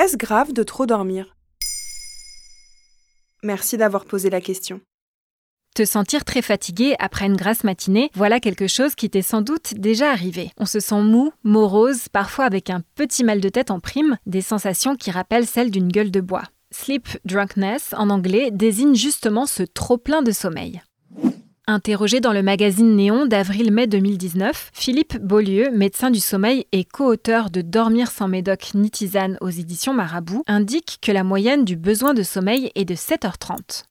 Est-ce grave de trop dormir? Merci d'avoir posé la question. Te sentir très fatigué après une grasse matinée, voilà quelque chose qui t'est sans doute déjà arrivé. On se sent mou, morose, parfois avec un petit mal de tête en prime, des sensations qui rappellent celles d'une gueule de bois. Sleep drunkenness, en anglais, désigne justement ce trop-plein de sommeil. Interrogé dans le magazine Néon d'avril-mai 2019, Philippe Beaulieu, médecin du sommeil et co-auteur de Dormir sans médoc ni tisane aux éditions Marabout, indique que la moyenne du besoin de sommeil est de 7h30.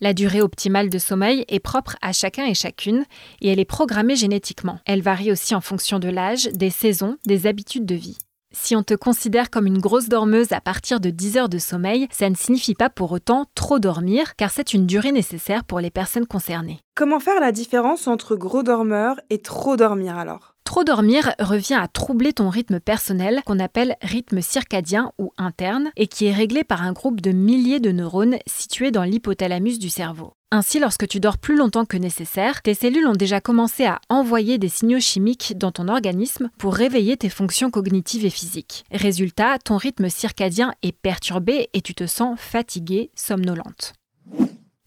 La durée optimale de sommeil est propre à chacun et chacune et elle est programmée génétiquement. Elle varie aussi en fonction de l'âge, des saisons, des habitudes de vie. Si on te considère comme une grosse dormeuse à partir de 10 heures de sommeil, ça ne signifie pas pour autant trop dormir, car c'est une durée nécessaire pour les personnes concernées. Comment faire la différence entre gros dormeur et trop dormir alors? Trop dormir revient à troubler ton rythme personnel qu'on appelle rythme circadien ou interne et qui est réglé par un groupe de milliers de neurones situés dans l'hypothalamus du cerveau. Ainsi, lorsque tu dors plus longtemps que nécessaire, tes cellules ont déjà commencé à envoyer des signaux chimiques dans ton organisme pour réveiller tes fonctions cognitives et physiques. Résultat, ton rythme circadien est perturbé et tu te sens fatigué, somnolente.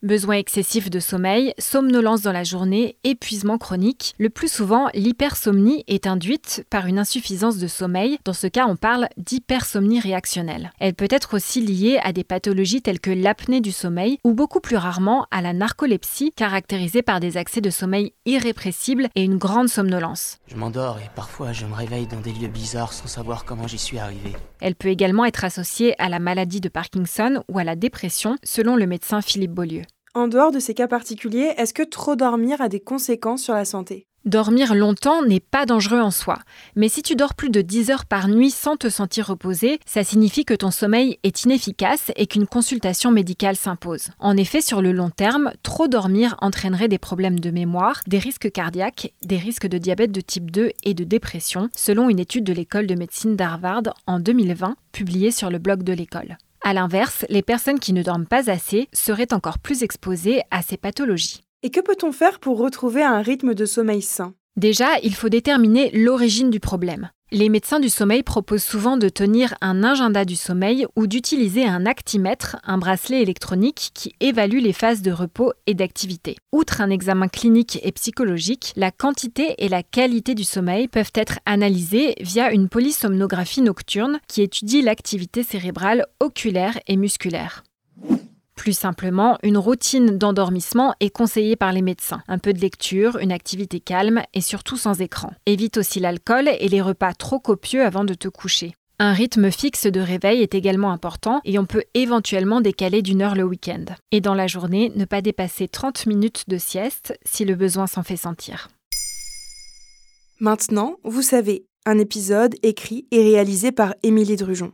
Besoin excessif de sommeil, somnolence dans la journée, épuisement chronique. Le plus souvent, l'hypersomnie est induite par une insuffisance de sommeil. Dans ce cas, on parle d'hypersomnie réactionnelle. Elle peut être aussi liée à des pathologies telles que l'apnée du sommeil ou beaucoup plus rarement à la narcolepsie, caractérisée par des accès de sommeil irrépressibles et une grande somnolence. Je m'endors et parfois je me réveille dans des lieux bizarres sans savoir comment j'y suis arrivé. Elle peut également être associée à la maladie de Parkinson ou à la dépression, selon le médecin Philippe Beaulieu. En dehors de ces cas particuliers, est-ce que trop dormir a des conséquences sur la santé? Dormir longtemps n'est pas dangereux en soi, mais si tu dors plus de 10 heures par nuit sans te sentir reposé, ça signifie que ton sommeil est inefficace et qu'une consultation médicale s'impose. En effet, sur le long terme, trop dormir entraînerait des problèmes de mémoire, des risques cardiaques, des risques de diabète de type 2 et de dépression, selon une étude de l'école de médecine d'Harvard en 2020, publiée sur le blog de l'école. A l'inverse, les personnes qui ne dorment pas assez seraient encore plus exposées à ces pathologies. Et que peut-on faire pour retrouver un rythme de sommeil sain? Déjà, il faut déterminer l'origine du problème. Les médecins du sommeil proposent souvent de tenir un agenda du sommeil ou d'utiliser un actimètre, un bracelet électronique qui évalue les phases de repos et d'activité. Outre un examen clinique et psychologique, la quantité et la qualité du sommeil peuvent être analysées via une polysomnographie nocturne qui étudie l'activité cérébrale oculaire et musculaire. Plus simplement, une routine d'endormissement est conseillée par les médecins. Un peu de lecture, une activité calme et surtout sans écran. Évite aussi l'alcool et les repas trop copieux avant de te coucher. Un rythme fixe de réveil est également important et on peut éventuellement décaler d'une heure le week-end. Et dans la journée, ne pas dépasser 30 minutes de sieste si le besoin s'en fait sentir. Maintenant, vous savez, un épisode écrit et réalisé par Émilie Drujon.